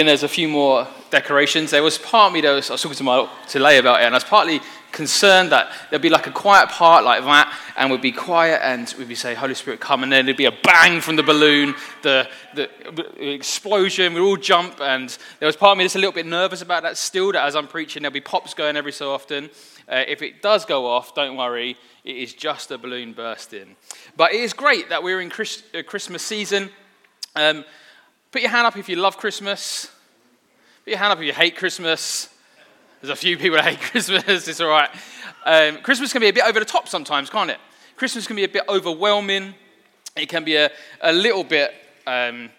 And there's a few more decorations. There was part me that was, I was talking to, my, to Leigh about it, and I was partly concerned that there'd be like a quiet part like that, and we'd be quiet, and we'd be saying, Holy Spirit, come, and then there'd be a bang from the balloon, the, the explosion, we'd all jump, and there was part of me that's a little bit nervous about that still, that as I'm preaching, there'll be pops going every so often. Uh, if it does go off, don't worry, it is just a balloon bursting. But it is great that we're in Chris, uh, Christmas season. Um, Put your hand up if you love Christmas. Put your hand up if you hate Christmas. There's a few people that hate Christmas. It's all right. Um, Christmas can be a bit over the top sometimes, can't it? Christmas can be a bit overwhelming. It can be a, a little bit, um,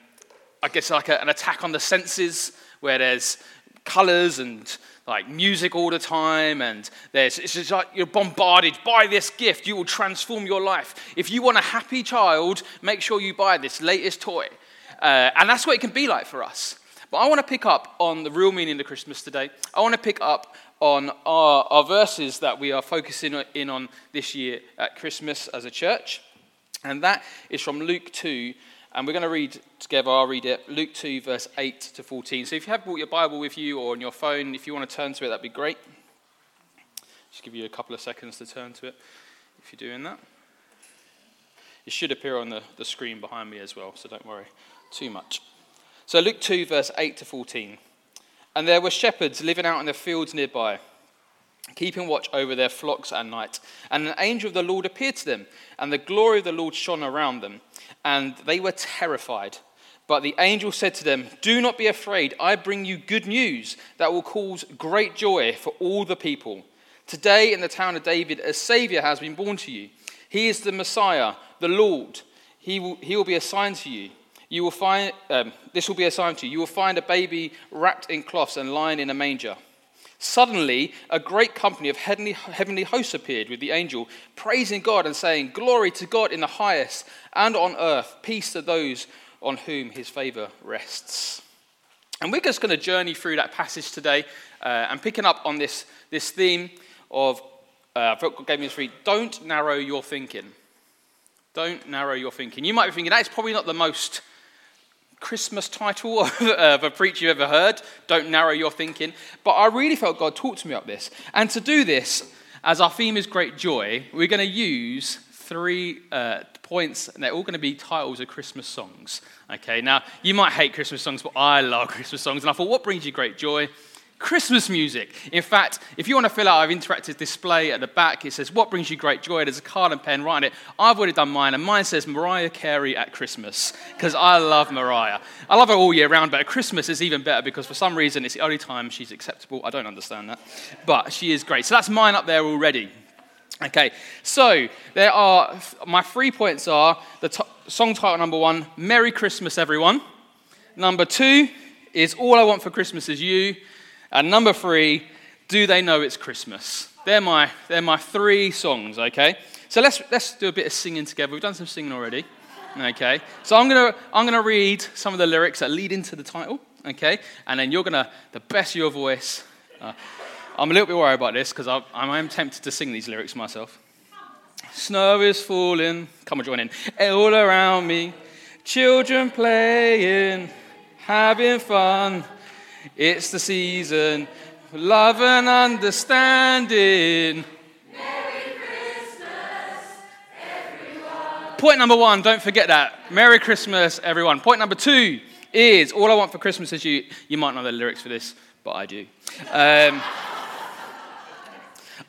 I guess, like a, an attack on the senses where there's colors and like music all the time and there's it's just like you're bombarded by this gift you will transform your life if you want a happy child make sure you buy this latest toy uh, and that's what it can be like for us. But I want to pick up on the real meaning of Christmas today. I want to pick up on our, our verses that we are focusing in on this year at Christmas as a church. And that is from Luke 2. And we're going to read together, I'll read it, Luke 2, verse 8 to 14. So if you have brought your Bible with you or on your phone, if you want to turn to it, that'd be great. Just give you a couple of seconds to turn to it if you're doing that. It should appear on the, the screen behind me as well, so don't worry too much. So, Luke 2, verse 8 to 14. And there were shepherds living out in the fields nearby, keeping watch over their flocks at night. And an angel of the Lord appeared to them, and the glory of the Lord shone around them, and they were terrified. But the angel said to them, Do not be afraid. I bring you good news that will cause great joy for all the people. Today, in the town of David, a Savior has been born to you. He is the Messiah, the Lord. He will, he will be a sign to you you will find, um, this will be a sign to you. You will find a baby wrapped in cloths and lying in a manger. Suddenly, a great company of heavenly, heavenly hosts appeared with the angel, praising God and saying, Glory to God in the highest, and on earth, peace to those on whom his favor rests. And we're just going to journey through that passage today uh, and picking up on this, this theme of, uh, gave me this don't narrow your thinking. Don't narrow your thinking. You might be thinking, that's probably not the most Christmas title of a preach you've ever heard. Don't narrow your thinking. But I really felt God talk to me about this. And to do this, as our theme is great joy, we're going to use three uh, points, and they're all going to be titles of Christmas songs. Okay, now you might hate Christmas songs, but I love Christmas songs. And I thought, what brings you great joy? Christmas music. In fact, if you want to fill out our interactive display at the back, it says, What brings you great joy? There's a card and pen right it. I've already done mine, and mine says Mariah Carey at Christmas, because I love Mariah. I love her all year round, but at Christmas is even better because for some reason it's the only time she's acceptable. I don't understand that. But she is great. So that's mine up there already. Okay, so there are, my three points are the t- song title number one, Merry Christmas, everyone. Number two is All I Want for Christmas is You. And number three, do they know it's Christmas? They're my, they're my three songs, okay? So let's, let's do a bit of singing together. We've done some singing already, okay? So I'm going to I'm gonna read some of the lyrics that lead into the title, okay? And then you're going to, the best of your voice. Uh, I'm a little bit worried about this because I, I am tempted to sing these lyrics myself. Snow is falling, come on, join in. All around me, children playing, having fun. It's the season love and understanding. Merry Christmas, everyone. Point number one, don't forget that. Merry Christmas, everyone. Point number two is All I Want for Christmas is You. You might know the lyrics for this, but I do. Um,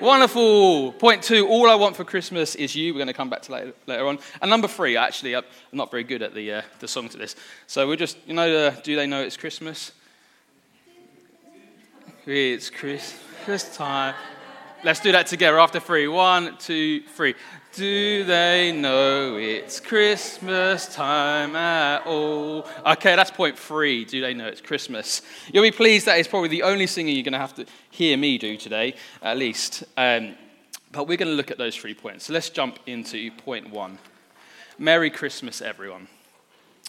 Wonderful. Point two, all I want for Christmas is you. We're going to come back to later, later on. And number three, actually, I'm not very good at the, uh, the song to this. So we're just, you know, uh, do they know it's Christmas? It's Christmas time. Let's do that together after three. One, two, three. Do they know it's Christmas time at all? Okay, that's point three. Do they know it's Christmas? You'll be pleased that is probably the only singing you're going to have to hear me do today, at least. Um, But we're going to look at those three points. So let's jump into point one Merry Christmas, everyone.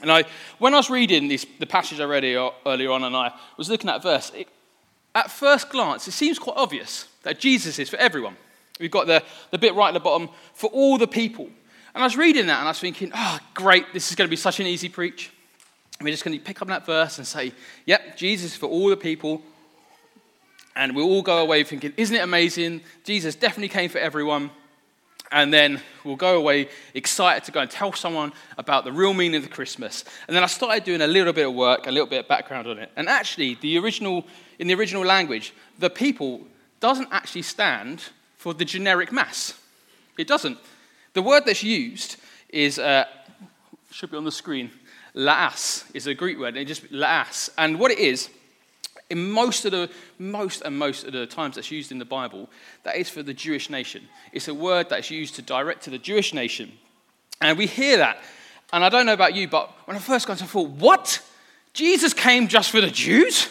And I, when I was reading this, the passage I read earlier on, and I was looking at verse, it, at first glance, it seems quite obvious that Jesus is for everyone. We've got the, the bit right at the bottom, for all the people. And I was reading that and I was thinking, oh, great, this is going to be such an easy preach. We're just going to pick up that verse and say, yep, Jesus for all the people. And we'll all go away thinking, isn't it amazing? Jesus definitely came for everyone. And then we'll go away excited to go and tell someone about the real meaning of the Christmas. And then I started doing a little bit of work, a little bit of background on it. And actually, the original, in the original language, the people doesn't actually stand for the generic mass. It doesn't. The word that's used is, uh, should be on the screen, laos is a Greek word, and it just laos. And what it is, in most of the most and most of the times that's used in the Bible, that is for the Jewish nation. It's a word that's used to direct to the Jewish nation. And we hear that. And I don't know about you, but when I first got to I thought, what? Jesus came just for the Jews?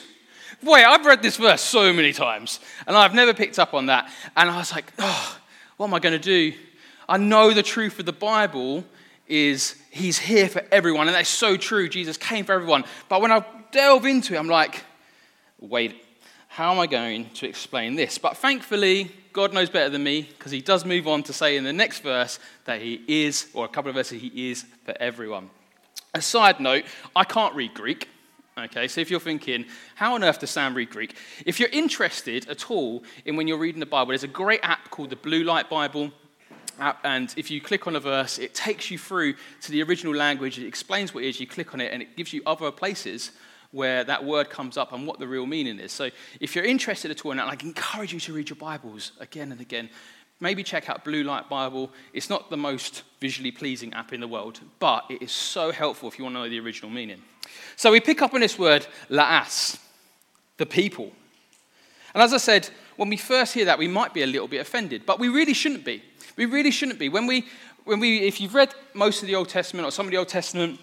Boy, I've read this verse so many times, and I've never picked up on that. And I was like, oh, what am I going to do? I know the truth of the Bible is he's here for everyone, and that's so true. Jesus came for everyone. But when I delve into it, I'm like, wait, how am I going to explain this? But thankfully, God knows better than me because he does move on to say in the next verse that he is, or a couple of verses, he is for everyone. A side note, I can't read Greek. Okay, so if you're thinking, how on earth does Sam read Greek? If you're interested at all in when you're reading the Bible, there's a great app called the Blue Letter Bible. App, and if you click on a verse, it takes you through to the original language. It explains what it is. You click on it, and it gives you other places where that word comes up and what the real meaning is. So if you're interested at all in that, I encourage you to read your Bibles again and again. Maybe check out Blue Letter Bible. It's not the most visually pleasing app in the world, but it is so helpful if you want to know the original meaning. So we pick up on this word, laos, the people. And as I said, when we first hear that, we might be a little bit offended, but we really shouldn't be. We really shouldn't be. When we, when we, if you've read most of the Old Testament or some of the Old Testament,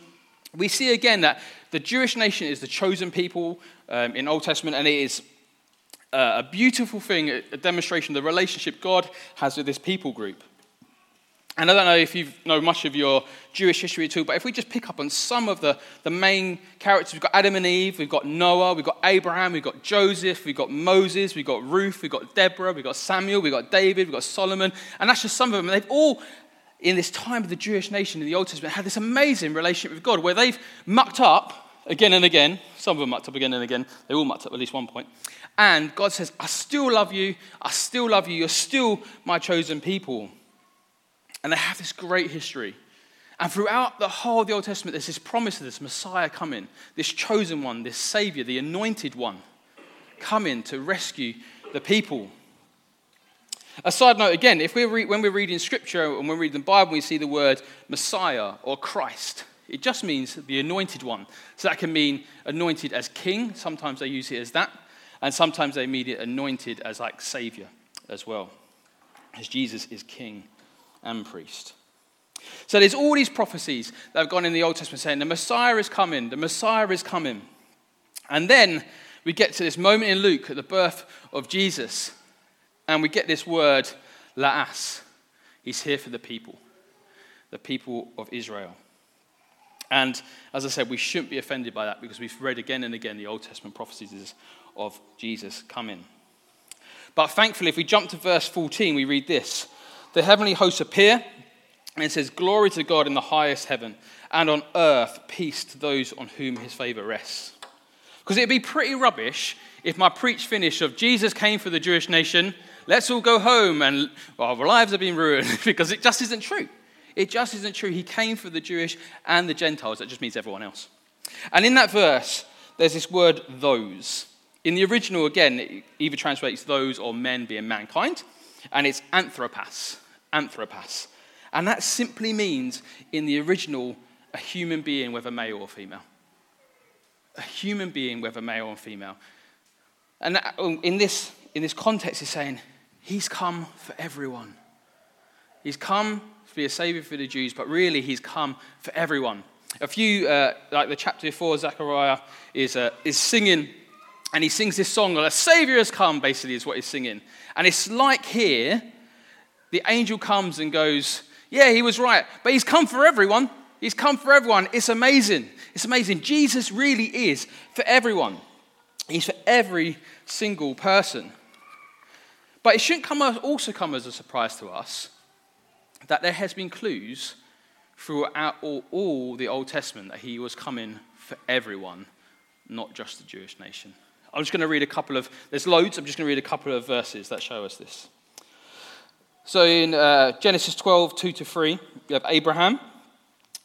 we see again that the Jewish nation is the chosen people um, in Old Testament, and it is uh, a beautiful thing, a demonstration of the relationship God has with this people group. And I don't know if you know much of your Jewish history at all, but if we just pick up on some of the, the main characters, we've got Adam and Eve, we've got Noah, we've got Abraham, we've got Joseph, we've got Moses, we've got Ruth, we've got Deborah, we've got Samuel, we've got David, we've got Solomon, and that's just some of them. And they've all, in this time of the Jewish nation in the Old Testament, had this amazing relationship with God where they've mucked up again and again. Some of them mucked up again and again. They all mucked up at least one point. And God says, I still love you. I still love you. You're still my chosen people. And they have this great history. And throughout the whole of the Old Testament, there's this promise of this Messiah coming, this chosen one, this Savior, the anointed one, coming to rescue the people. A side note again, if we're re- when we're reading Scripture and we're reading the Bible, we see the word Messiah or Christ. It just means the anointed one. So that can mean anointed as king. Sometimes they use it as that. And sometimes they mean it anointed as like Savior as well, as Jesus is king and priest. So there's all these prophecies that have gone in the Old Testament saying the Messiah is coming, the Messiah is coming. And then we get to this moment in Luke at the birth of Jesus, and we get this word, laos. He's here for the people, the people of Israel. And as I said, we shouldn't be offended by that because we've read again and again the Old Testament prophecies of Jesus coming. But thankfully, if we jump to verse 14, we read this the heavenly hosts appear, and it says, Glory to God in the highest heaven, and on earth peace to those on whom his favor rests. Because it'd be pretty rubbish if my preach finish of Jesus came for the Jewish nation, let's all go home, and well, our lives have been ruined, because it just isn't true. It just isn't true. He came for the Jewish and the Gentiles. That just means everyone else. And in that verse, there's this word those. In the original, again, it either translates those or men being mankind, and it's anthropos anthropos. And that simply means, in the original, a human being, whether male or female. A human being, whether male or female. And um, in this, in this context, it's saying, He's come for everyone. He's come to be a savior for the Jews, but really, He's come for everyone. A few, uh, like the chapter before, Zechariah is, uh, is singing, and he sings this song, A Savior has come, basically, is what he's singing. And it's like here, the angel comes and goes, Yeah, he was right, but he's come for everyone. He's come for everyone. It's amazing. It's amazing. Jesus really is for everyone, He's for every single person. But it shouldn't come, also come as a surprise to us that there has been clues throughout all, all the Old Testament that he was coming for everyone, not just the Jewish nation. I'm just going to read a couple of, there's loads, I'm just going to read a couple of verses that show us this. So in uh, Genesis 12, 2 to 3, you have Abraham,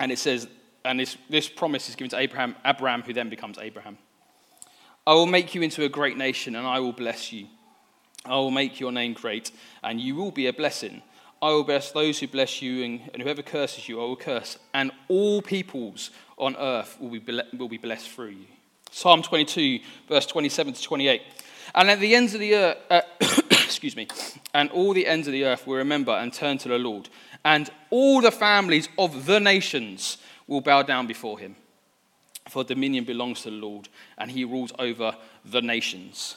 and it says, and this, this promise is given to Abraham, Abraham, who then becomes Abraham. I will make you into a great nation, and I will bless you. I will make your name great, and you will be a blessing. I will bless those who bless you, and, and whoever curses you, I will curse. And all peoples on earth will be, will be blessed through you. Psalm 22, verse 27 to 28. And at the ends of the earth, uh, excuse me, and all the ends of the earth will remember and turn to the Lord, and all the families of the nations will bow down before him. For dominion belongs to the Lord, and he rules over the nations.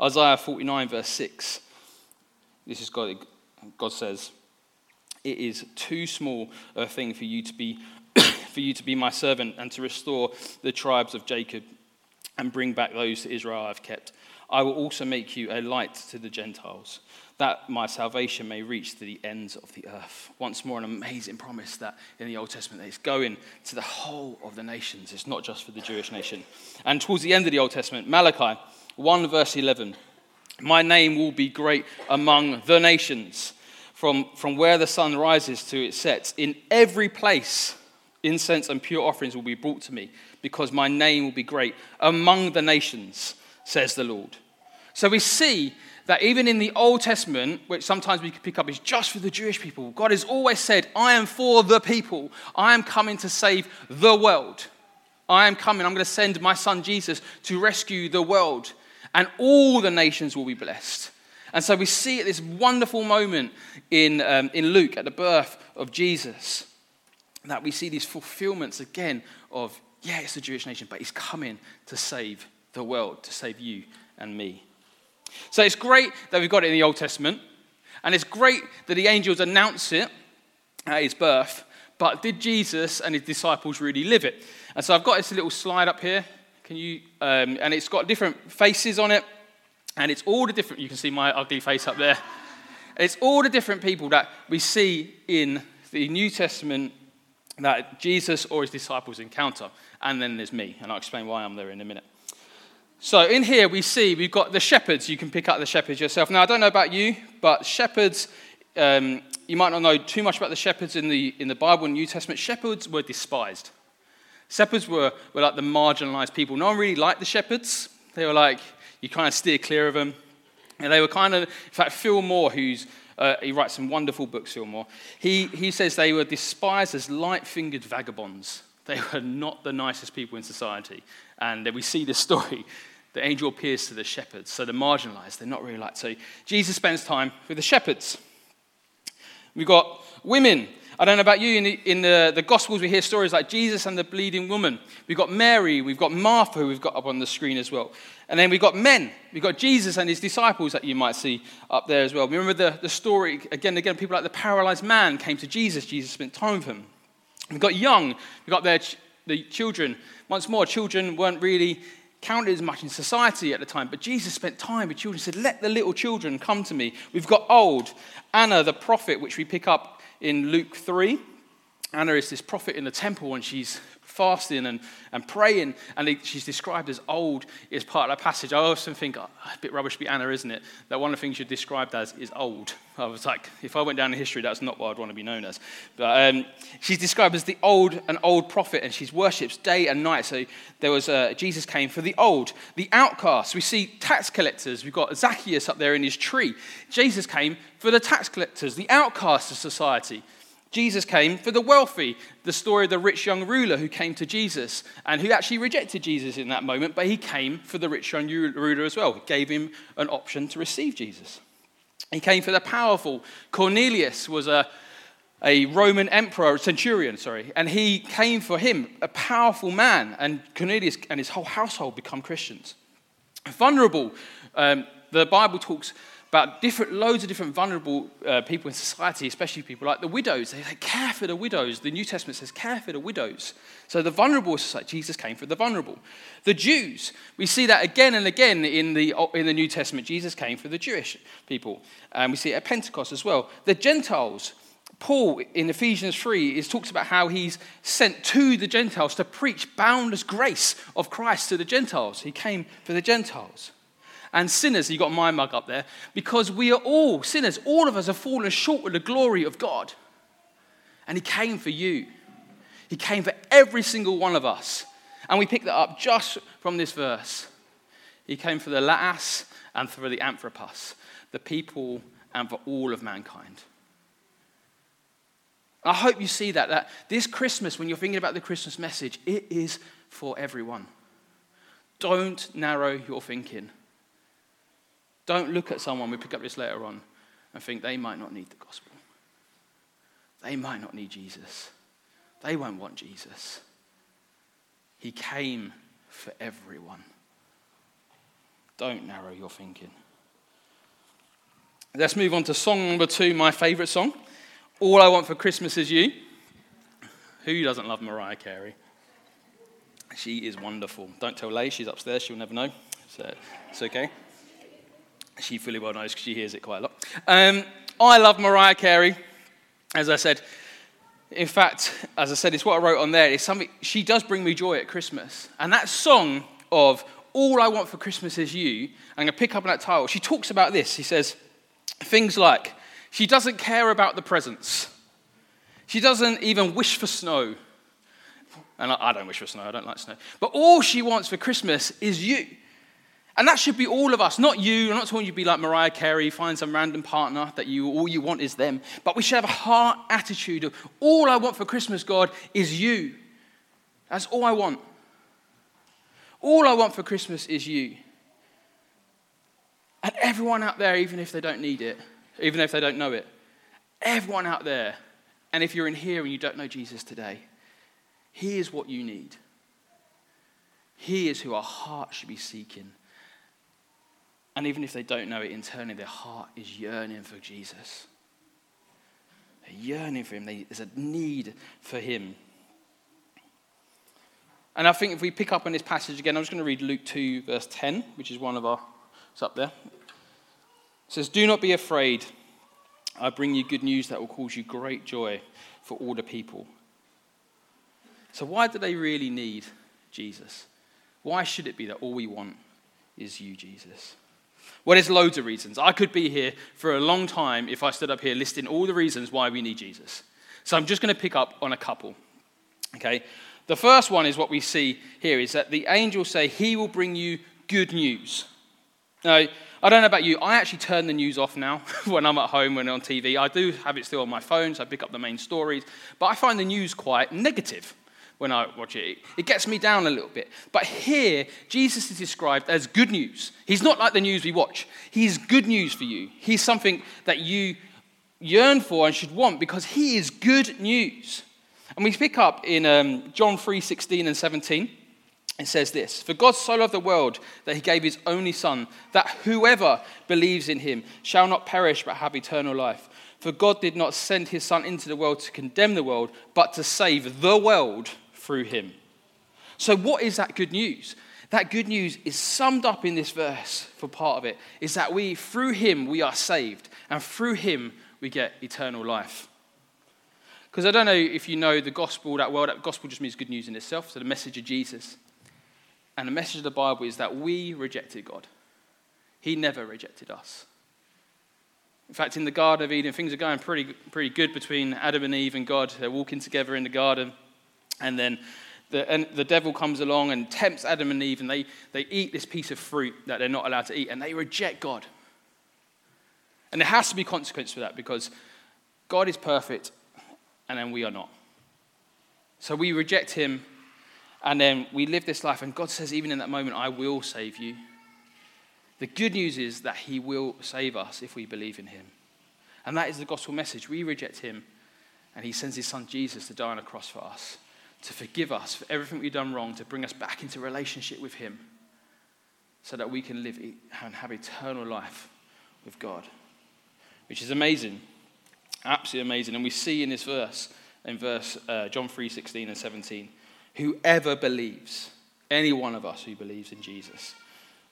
Isaiah 49, verse 6. This is God, God says, It is too small a thing for you to be for you to be my servant and to restore the tribes of Jacob and bring back those to Israel I've kept. I will also make you a light to the Gentiles, that my salvation may reach to the ends of the earth. Once more, an amazing promise that in the Old Testament it's going to the whole of the nations. It's not just for the Jewish nation. And towards the end of the Old Testament, Malachi 1 verse 11. My name will be great among the nations, from, from where the sun rises to its sets. In every place, incense and pure offerings will be brought to me, because my name will be great among the nations, says the Lord. So we see that even in the Old Testament, which sometimes we can pick up is just for the Jewish people, God has always said, I am for the people. I am coming to save the world. I am coming. I'm going to send my son Jesus to rescue the world and all the nations will be blessed. And so we see at this wonderful moment in, um, in Luke at the birth of Jesus that we see these fulfillments again of, yeah, it's the Jewish nation, but he's coming to save the world, to save you and me. So it's great that we've got it in the Old Testament, and it's great that the angels announce it at his birth, but did Jesus and his disciples really live it? And so I've got this little slide up here can you? Um, and it's got different faces on it, and it's all the different. You can see my ugly face up there. It's all the different people that we see in the New Testament that Jesus or his disciples encounter. And then there's me, and I'll explain why I'm there in a minute. So in here we see we've got the shepherds. You can pick up the shepherds yourself. Now I don't know about you, but shepherds. Um, you might not know too much about the shepherds in the in the Bible and New Testament. Shepherds were despised. Shepherds were, were like the marginalized people. No one really liked the shepherds. They were like, you kind of steer clear of them. And they were kind of, in fact, Phil Moore, who's, uh, he writes some wonderful books, Phil Moore, he, he says they were despised as light fingered vagabonds. They were not the nicest people in society. And we see this story. The angel appears to the shepherds, so the marginalized, they're not really liked. So Jesus spends time with the shepherds. We've got women I don't know about you, in, the, in the, the Gospels, we hear stories like Jesus and the bleeding woman. We've got Mary, we've got Martha, who we've got up on the screen as well. And then we've got men. We've got Jesus and his disciples that you might see up there as well. Remember the, the story, again and again, people like the paralyzed man came to Jesus. Jesus spent time with him. We've got young, we've got their ch- the children. Once more, children weren't really counted as much in society at the time, but Jesus spent time with children. He said, Let the little children come to me. We've got old. Anna, the prophet, which we pick up in Luke 3. Anna is this prophet in the temple and she's fasting and, and praying, and she's described as old is part of that passage. I often think, oh, a bit rubbish to be Anna, isn't it? That one of the things you're described as is old. I was like, if I went down in history, that's not what I'd want to be known as. But um, she's described as the old, an old prophet, and she's worshipped day and night. So there was, uh, Jesus came for the old, the outcasts. We see tax collectors. We've got Zacchaeus up there in his tree. Jesus came for the tax collectors, the outcasts of society. Jesus came for the wealthy. The story of the rich young ruler who came to Jesus and who actually rejected Jesus in that moment, but he came for the rich young ruler as well. Gave him an option to receive Jesus. He came for the powerful. Cornelius was a, a Roman emperor, centurion, sorry, and he came for him, a powerful man, and Cornelius and his whole household become Christians. Vulnerable, um, the Bible talks about different, loads of different vulnerable uh, people in society, especially people like the widows. They say, care for the widows. The New Testament says, care for the widows. So the vulnerable society, Jesus came for the vulnerable. The Jews, we see that again and again in the, in the New Testament. Jesus came for the Jewish people. And we see it at Pentecost as well. The Gentiles, Paul in Ephesians 3 is, talks about how he's sent to the Gentiles to preach boundless grace of Christ to the Gentiles. He came for the Gentiles and sinners. You got my mug up there. Because we are all sinners. All of us have fallen short of the glory of God. And He came for you. He came for every single one of us. And we pick that up just from this verse. He came for the laos and for the anthropos, the people and for all of mankind. I hope you see that, that this Christmas, when you're thinking about the Christmas message, it is for everyone. Don't narrow your thinking. Don't look at someone, we pick up this later on, and think they might not need the gospel. They might not need Jesus. They won't want Jesus. He came for everyone. Don't narrow your thinking. Let's move on to song number two, my favourite song. All I Want for Christmas is You. Who doesn't love Mariah Carey? She is wonderful. Don't tell Leigh, she's upstairs, she'll never know. So it's okay. She fully well knows because she hears it quite a lot. Um, I love Mariah Carey, as I said. In fact, as I said, it's what I wrote on there. It's something she does bring me joy at Christmas. And that song of All I Want for Christmas is You, I'm going to pick up on that title. She talks about this. She says things like, she doesn't care about the presents. She doesn't even wish for snow. And I don't wish for snow, I don't like snow. But all she wants for Christmas is you. And that should be all of us, not you. I'm not talking you be like Mariah Carey, find some random partner that you all you want is them. But we should have a heart attitude of all I want for Christmas, God, is you. That's all I want. All I want for Christmas is you. And everyone out there, even if they don't need it, even if they don't know it, everyone out there, and if you're in here and you don't know Jesus today, He is what you need. He is who our heart should be seeking. And even if they don't know it internally, their heart is yearning for Jesus. They're yearning for him. There's a need for him. And I think if we pick up on this passage again, I'm just going to read Luke 2, verse 10, which is one of our, it's up there. It says, Do not be afraid. I bring you good news that will cause you great joy for all the people. So, why do they really need Jesus? Why should it be that all we want is you, Jesus? Well, there's loads of reasons. I could be here for a long time if I stood up here listing all the reasons why we need Jesus. So I'm just going to pick up on a couple. Okay? The first one is what we see here is that the angels say, He will bring you good news. Now, I don't know about you, I actually turn the news off now when I'm at home, when on TV. I do have it still on my phone, so I pick up the main stories, but I find the news quite negative when I watch it. It gets me down a little bit. But here, Jesus is described as good news. He's not like the news we watch, He's good news for you. He's something that you yearn for and should want because He is good news. And we pick up in um, John 3 16 and 17. It says this For God so loved the world that he gave his only Son, that whoever believes in him shall not perish but have eternal life. For God did not send his Son into the world to condemn the world, but to save the world through him. So, what is that good news? That good news is summed up in this verse for part of it is that we, through him, we are saved, and through him, we get eternal life. Because I don't know if you know the gospel that well, that gospel just means good news in itself, so the message of Jesus. And the message of the Bible is that we rejected God, He never rejected us. In fact, in the Garden of Eden, things are going pretty, pretty good between Adam and Eve and God. They're walking together in the garden. And then the, and the devil comes along and tempts Adam and Eve, and they, they eat this piece of fruit that they're not allowed to eat, and they reject God. And there has to be consequence for that because God is perfect, and then we are not. So we reject him, and then we live this life, and God says, even in that moment, I will save you. The good news is that he will save us if we believe in him. And that is the gospel message. We reject him, and he sends his son Jesus to die on a cross for us to forgive us for everything we've done wrong, to bring us back into relationship with Him, so that we can live and have eternal life with God, which is amazing. Absolutely amazing. And we see in this verse, in verse uh, John 3 16 and 17, whoever believes, any one of us who believes in Jesus,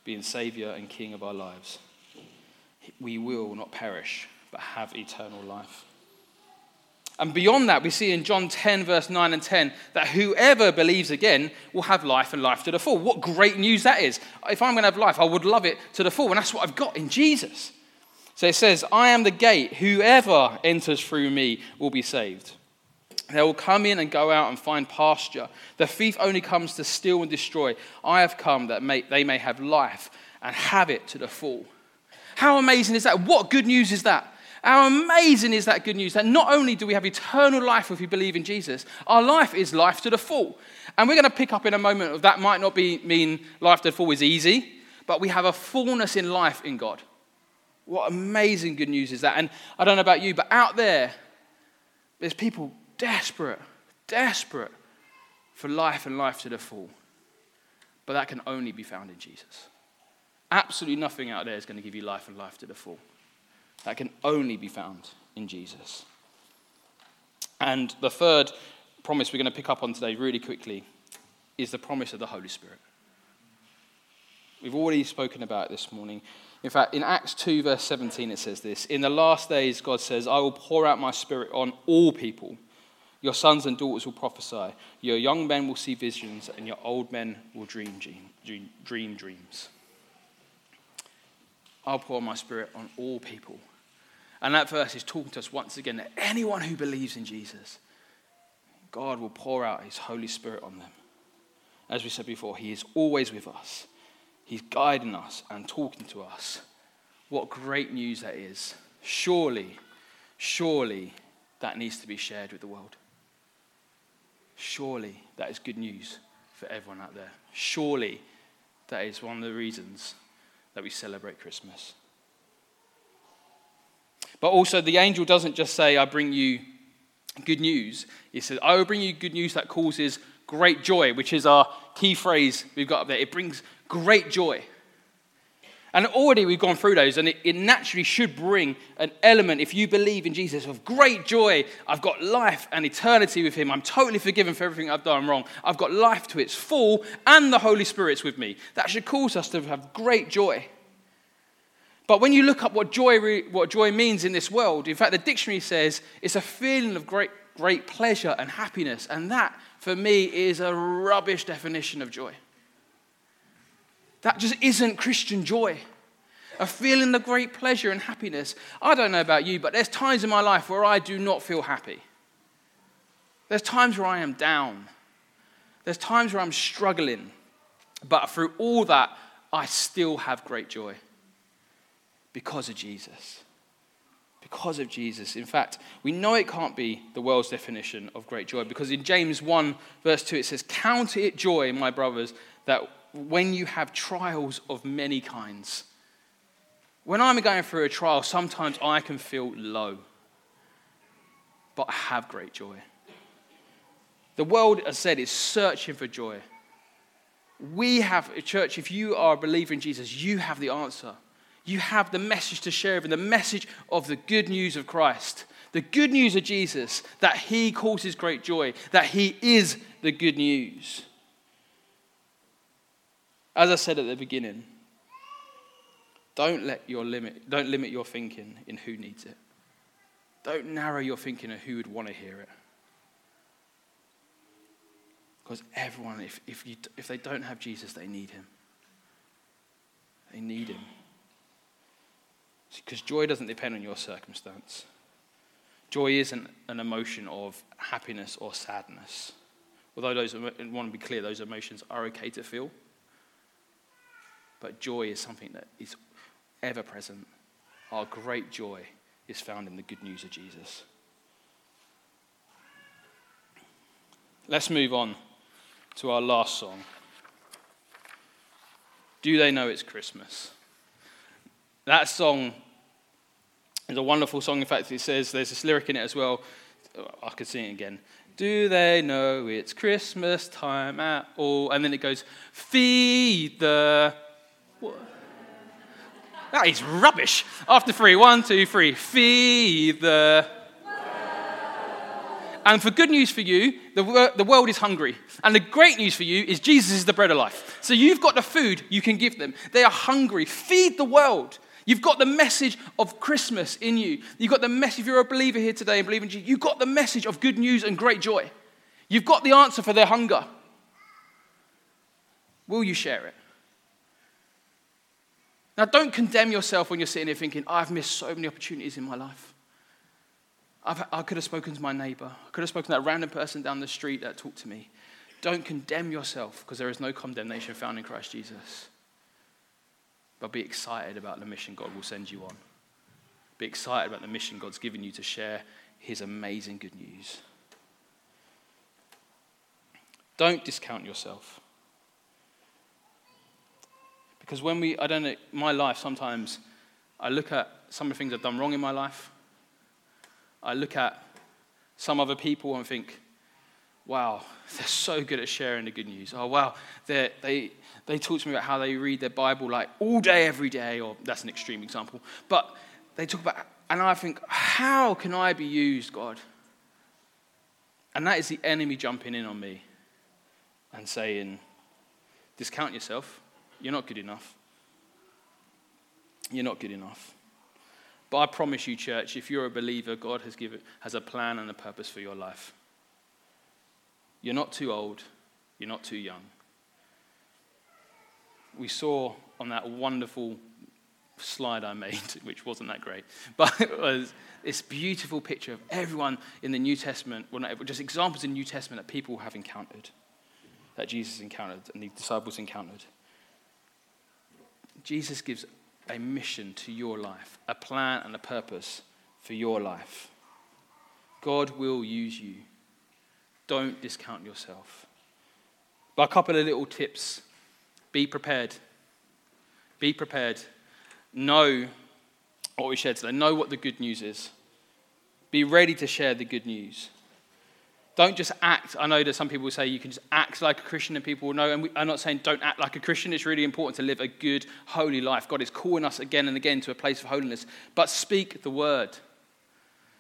being Savior and King of our lives, we will not perish, but have eternal life. And beyond that, we see in John 10, verse 9 and 10, that whoever believes again will have life and life to the full. What great news that is. If I'm going to have life, I would love it to the full. And that's what I've got in Jesus. So it says, I am the gate. Whoever enters through me will be saved. They will come in and go out and find pasture. The thief only comes to steal and destroy. I have come that may, they may have life and have it to the full. How amazing is that? What good news is that? How amazing is that good news that not only do we have eternal life if we believe in Jesus, our life is life to the full. And we're going to pick up in a moment of that might not be, mean life to the full is easy, but we have a fullness in life in God. What amazing good news is that? And I don't know about you, but out there, there's people desperate, desperate for life and life to the full. But that can only be found in Jesus. Absolutely nothing out there is going to give you life and life to the full. That can only be found in Jesus. And the third promise we're going to pick up on today, really quickly, is the promise of the Holy Spirit. We've already spoken about it this morning. In fact, in Acts 2, verse 17, it says this In the last days, God says, I will pour out my spirit on all people. Your sons and daughters will prophesy. Your young men will see visions, and your old men will dream, dream, dream dreams. I'll pour my spirit on all people. And that verse is talking to us once again that anyone who believes in Jesus, God will pour out his Holy Spirit on them. As we said before, he is always with us. He's guiding us and talking to us. What great news that is. Surely, surely that needs to be shared with the world. Surely that is good news for everyone out there. Surely that is one of the reasons that we celebrate Christmas. But also, the angel doesn't just say, I bring you good news. He says, I will bring you good news that causes great joy, which is our key phrase we've got up there. It brings great joy. And already we've gone through those, and it, it, naturally should bring an element, if you believe in Jesus, of great joy. I've got life and eternity with Him. I'm totally forgiven for everything I've done wrong. I've got life to its full, and the Holy Spirit's with me. That should cause us to have great joy. But when you look up what joy, what joy means in this world, in fact, the dictionary says it's a feeling of great, great pleasure and happiness. And that, for me, is a rubbish definition of joy. That just isn't Christian joy. A feeling of great pleasure and happiness. I don't know about you, but there's times in my life where I do not feel happy. There's times where I am down. There's times where I'm struggling. But through all that, I still have great joy because of Jesus. Because of Jesus. In fact, we know it can't be the world's definition of great joy because in James 1, verse 2, it says, Count it joy, my brothers, that when you have trials of many kinds. When I'm going through a trial, sometimes I can feel low, but I have great joy. The world, as I said, is searching for joy. We have, a church, if you are a believer in Jesus, you have the answer. You have the message to share, and the message of the good news of Christ. The good news of Jesus, that he causes great joy, that he is the good news. As I said at the beginning, don't let your limit, don't limit your thinking in who needs it. Don't narrow your thinking of who would want to hear it. Because everyone, if, if, you, if they don't have Jesus, they need him. They need him. Because joy doesn't depend on your circumstance. Joy isn't an emotion of happiness or sadness. Although those, I want to be clear, those emotions are okay to feel. But joy is something that is ever present. Our great joy is found in the good news of Jesus. Let's move on to our last song. Do they know it's Christmas? That song is a wonderful song. In fact, it says there's this lyric in it as well. Oh, I could sing it again. Do they know it's Christmas time at all? And then it goes, Feed the That is rubbish. After three, one, two, three. Feed the. And for good news for you, the, the world is hungry. And the great news for you is Jesus is the bread of life. So you've got the food you can give them. They are hungry. Feed the world. You've got the message of Christmas in you. You've got the message, if you're a believer here today and believe in Jesus, you've got the message of good news and great joy. You've got the answer for their hunger. Will you share it? Now, don't condemn yourself when you're sitting here thinking, I've missed so many opportunities in my life. I've, i could have spoken to my neighbor. I could have spoken to that random person down the street that talked to me. Don't condemn yourself because there is no condemnation found in Christ Jesus. But be excited about the mission God will send you on. Be excited about the mission God's given you to share his amazing good news. Don't discount yourself. Because when we, I don't know, my life sometimes, I look at some of the things I've done wrong in my life. I look at some other people and think, wow, they're so good at sharing the good news. Oh, wow, they they, they talk to me about how they read their Bible like all day, every day, or that's an extreme example. But they talk about, and I think, how can I be used, God? And that is the enemy jumping in on me and saying, discount yourself. You're not good enough. You're not good enough. But I promise you, church, if you're a believer, God has, given, has a plan and a purpose for your life. You're not too old, you're not too young. We saw on that wonderful slide I made, which wasn't that great, but it was this beautiful picture of everyone in the New Testament, well, not, just examples in the New Testament that people have encountered, that Jesus encountered and the disciples encountered. Jesus gives a mission to your life, a plan and a purpose for your life. God will use you. Don't discount yourself. But a couple of little tips be prepared. Be prepared. Know what we shared today. Know what the good news is. Be ready to share the good news. Don't just act. I know that some people say you can just act like a Christian and people will know. And we, I'm not saying don't act like a Christian. It's really important to live a good, holy life. God is calling us again and again to a place of holiness. But speak the word.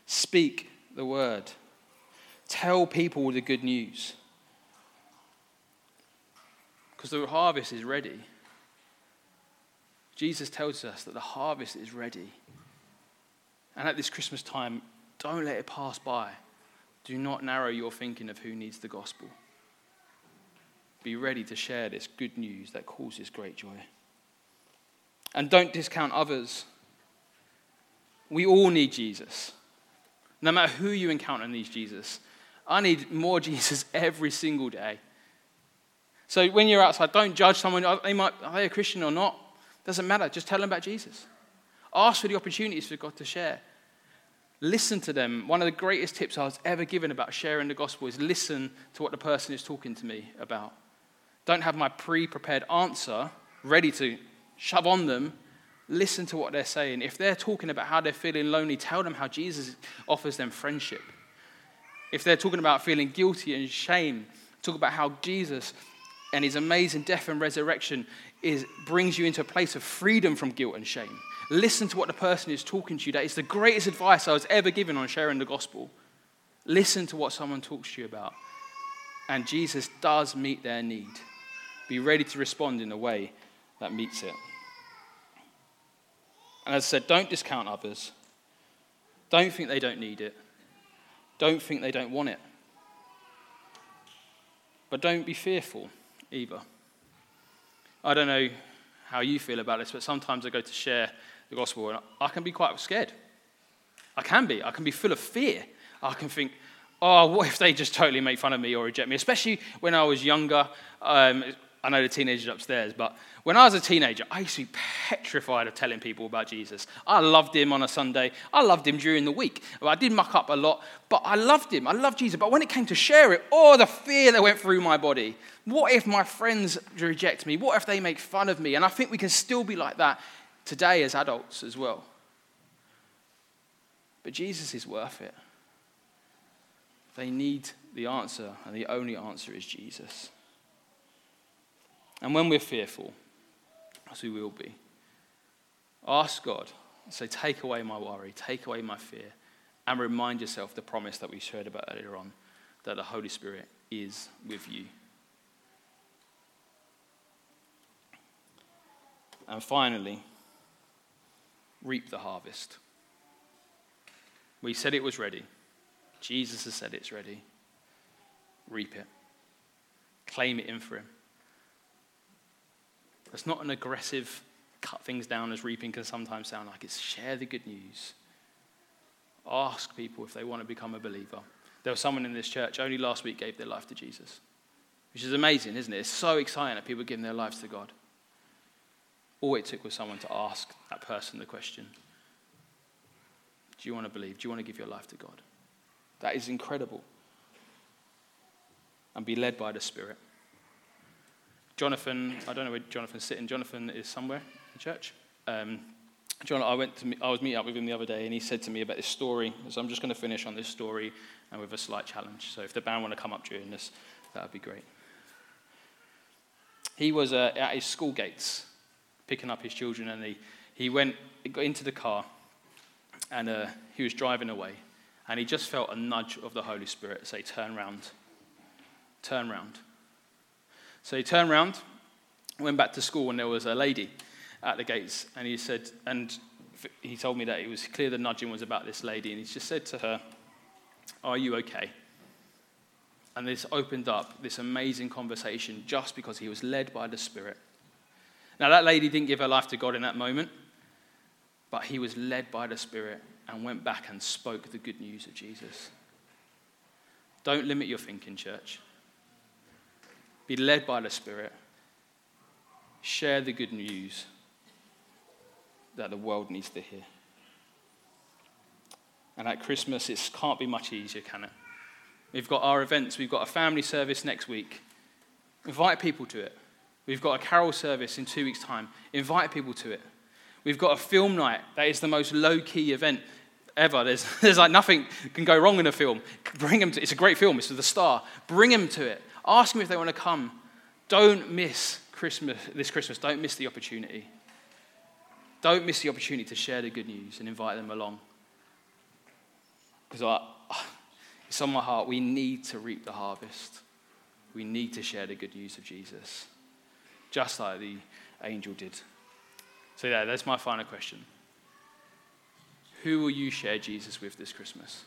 Speak the word. Tell people the good news. Because the harvest is ready. Jesus tells us that the harvest is ready. And at this Christmas time, don't let it pass by. Do not narrow your thinking of who needs the gospel. Be ready to share this good news that causes great joy. And don't discount others. We all need Jesus. No matter who you encounter needs Jesus. I need more Jesus every single day. So when you're outside, don't judge someone. They might, are they a Christian or not? Doesn't matter. Just tell them about Jesus. Ask for the opportunities for God to share. Listen to them. One of the greatest tips I was ever given about sharing the gospel is listen to what the person is talking to me about. Don't have my pre prepared answer ready to shove on them. Listen to what they're saying. If they're talking about how they're feeling lonely, tell them how Jesus offers them friendship. If they're talking about feeling guilty and shame, talk about how Jesus and his amazing death and resurrection is, brings you into a place of freedom from guilt and shame. Listen to what the person is talking to you. That is the greatest advice I was ever given on sharing the gospel. Listen to what someone talks to you about. And Jesus does meet their need. Be ready to respond in a way that meets it. And as I said, don't discount others. Don't think they don't need it. Don't think they don't want it. But don't be fearful either. I don't know how you feel about this, but sometimes I go to share the gospel, and I can be quite scared. I can be. I can be full of fear. I can think, oh, what if they just totally make fun of me or reject me? Especially when I was younger. Um, I know the teenagers upstairs, but when I was a teenager, I used to be petrified of telling people about Jesus. I loved him on a Sunday. I loved him during the week. I did muck up a lot, but I loved him. I loved Jesus. But when it came to share it, oh, the fear that went through my body. What if my friends reject me? What if they make fun of me? And I think we can still be like that today as adults as well. But Jesus is worth it. They need the answer, and the only answer is Jesus. And when we're fearful, as we will be, Ask God. Say, take away my worry, take away my fear, and remind yourself the promise that we shared about earlier on that the Holy Spirit is with you. And finally, reap the harvest. We said it was ready. Jesus has said it's ready. Reap it. Claim it in for Him. It's not an aggressive cut things down as reaping can sometimes sound like. It's share the good news. Ask people if they want to become a believer. There was someone in this church only last week gave their life to Jesus, which is amazing, isn't it? It's so exciting that people are giving their lives to God. All it took was someone to ask that person the question Do you want to believe? Do you want to give your life to God? That is incredible. And be led by the Spirit. Jonathan, I don't know where Jonathan's sitting. Jonathan is somewhere in church. Um, John, I went to, I was meeting up with him the other day, and he said to me about this story. So I'm just going to finish on this story and with a slight challenge. So if the band want to come up during this, that would be great. He was uh, at his school gates, picking up his children, and he, he went got into the car, and uh, he was driving away, and he just felt a nudge of the Holy Spirit say, "Turn round, turn round." So he turned around, went back to school, and there was a lady at the gates. And he said, and he told me that it was clear the nudging was about this lady. And he just said to her, Are you okay? And this opened up this amazing conversation just because he was led by the Spirit. Now, that lady didn't give her life to God in that moment, but he was led by the Spirit and went back and spoke the good news of Jesus. Don't limit your thinking, church. Be led by the Spirit. Share the good news that the world needs to hear. And at Christmas, it can't be much easier, can it? We've got our events, we've got a family service next week. Invite people to it. We've got a carol service in two weeks' time. Invite people to it. We've got a film night that is the most low key event ever. There's, there's like nothing can go wrong in a film. Bring them to It's a great film, it's the star. Bring them to it. Ask them if they want to come. Don't miss Christmas, this Christmas. Don't miss the opportunity. Don't miss the opportunity to share the good news and invite them along. Because it's on my heart. We need to reap the harvest. We need to share the good news of Jesus, just like the angel did. So, yeah, that's my final question. Who will you share Jesus with this Christmas?